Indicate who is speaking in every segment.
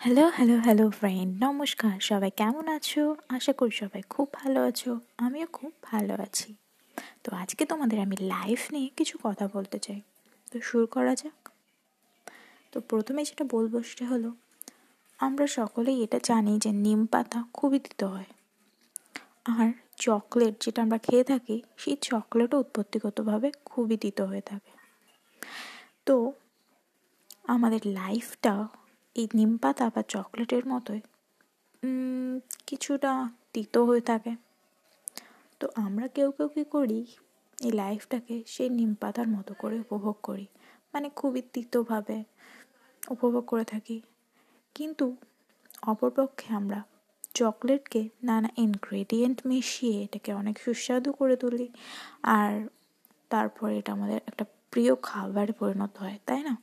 Speaker 1: Hello hello hello friend নমস্কার। সবাই কেমন আছো? আশা করি সবাই খুব ভালো আছো। আমিও খুব ভালো আছি। তো আজকে তোমাদের আমি লাইফ নিয়ে কিছু কথা বলতে চাই। তো শুরু করা যাক। তো প্রথমে যেটা বলব সেটা হলো, আমরা সকলেই এটা জানি যে নিম পাতা খুবই দিতে হয়। আর চকলেট যেটা আমরা খেয়ে থাকি, সেই চকলেটও উৎপত্তিগতভাবে খুবই দিত হয়ে থাকে। তো আমাদের লাইফটা এই নিম পাতা বা চকলেটের মতোই কিছুটা তিতো হয়ে থাকে। তো আমরা কেউ কেউ কী করি, এই লাইফটাকে সেই নিম পাতার মতো করে উপভোগ করি। মানে খুবই তিতোভাবে উপভোগ করে থাকি। কিন্তু অপরপক্ষে আমরা চকলেটকে নানা ইনগ্রেডিয়েন্ট মিশিয়ে এটাকে অনেক সুস্বাদু করে তুলি। আর তারপরে এটা আমাদের একটা প্রিয় খাবারে পরিণত হয়, তাই না?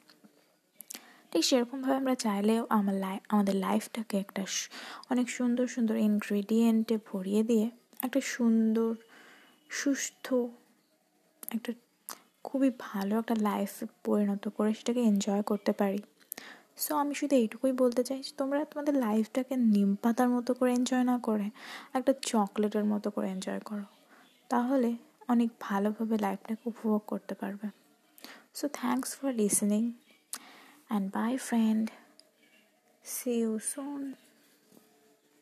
Speaker 1: ঠিক সেরকমভাবে আমরা চাইলেও আমার লাই, আমাদের লাইফটাকে একটা অনেক সুন্দর সুন্দর ইনগ্রেডিয়েন্টে ভরিয়ে দিয়ে একটা সুন্দর, সুস্থ, একটা খুবই ভালো একটা লাইফ পরিণত করে সেটাকে এনজয় করতে পারি। সো আমি শুধু এইটুকুই বলতে চাই তোমরা তোমাদের লাইফটাকে নিম পাতার মতো করে এনজয় না করে একটা চকলেটের মতো করে এনজয় করো। তাহলে অনেক ভালোভাবে লাইফটাকে উপভোগ করতে পারবে। So thanks for listening and bye friend. See you soon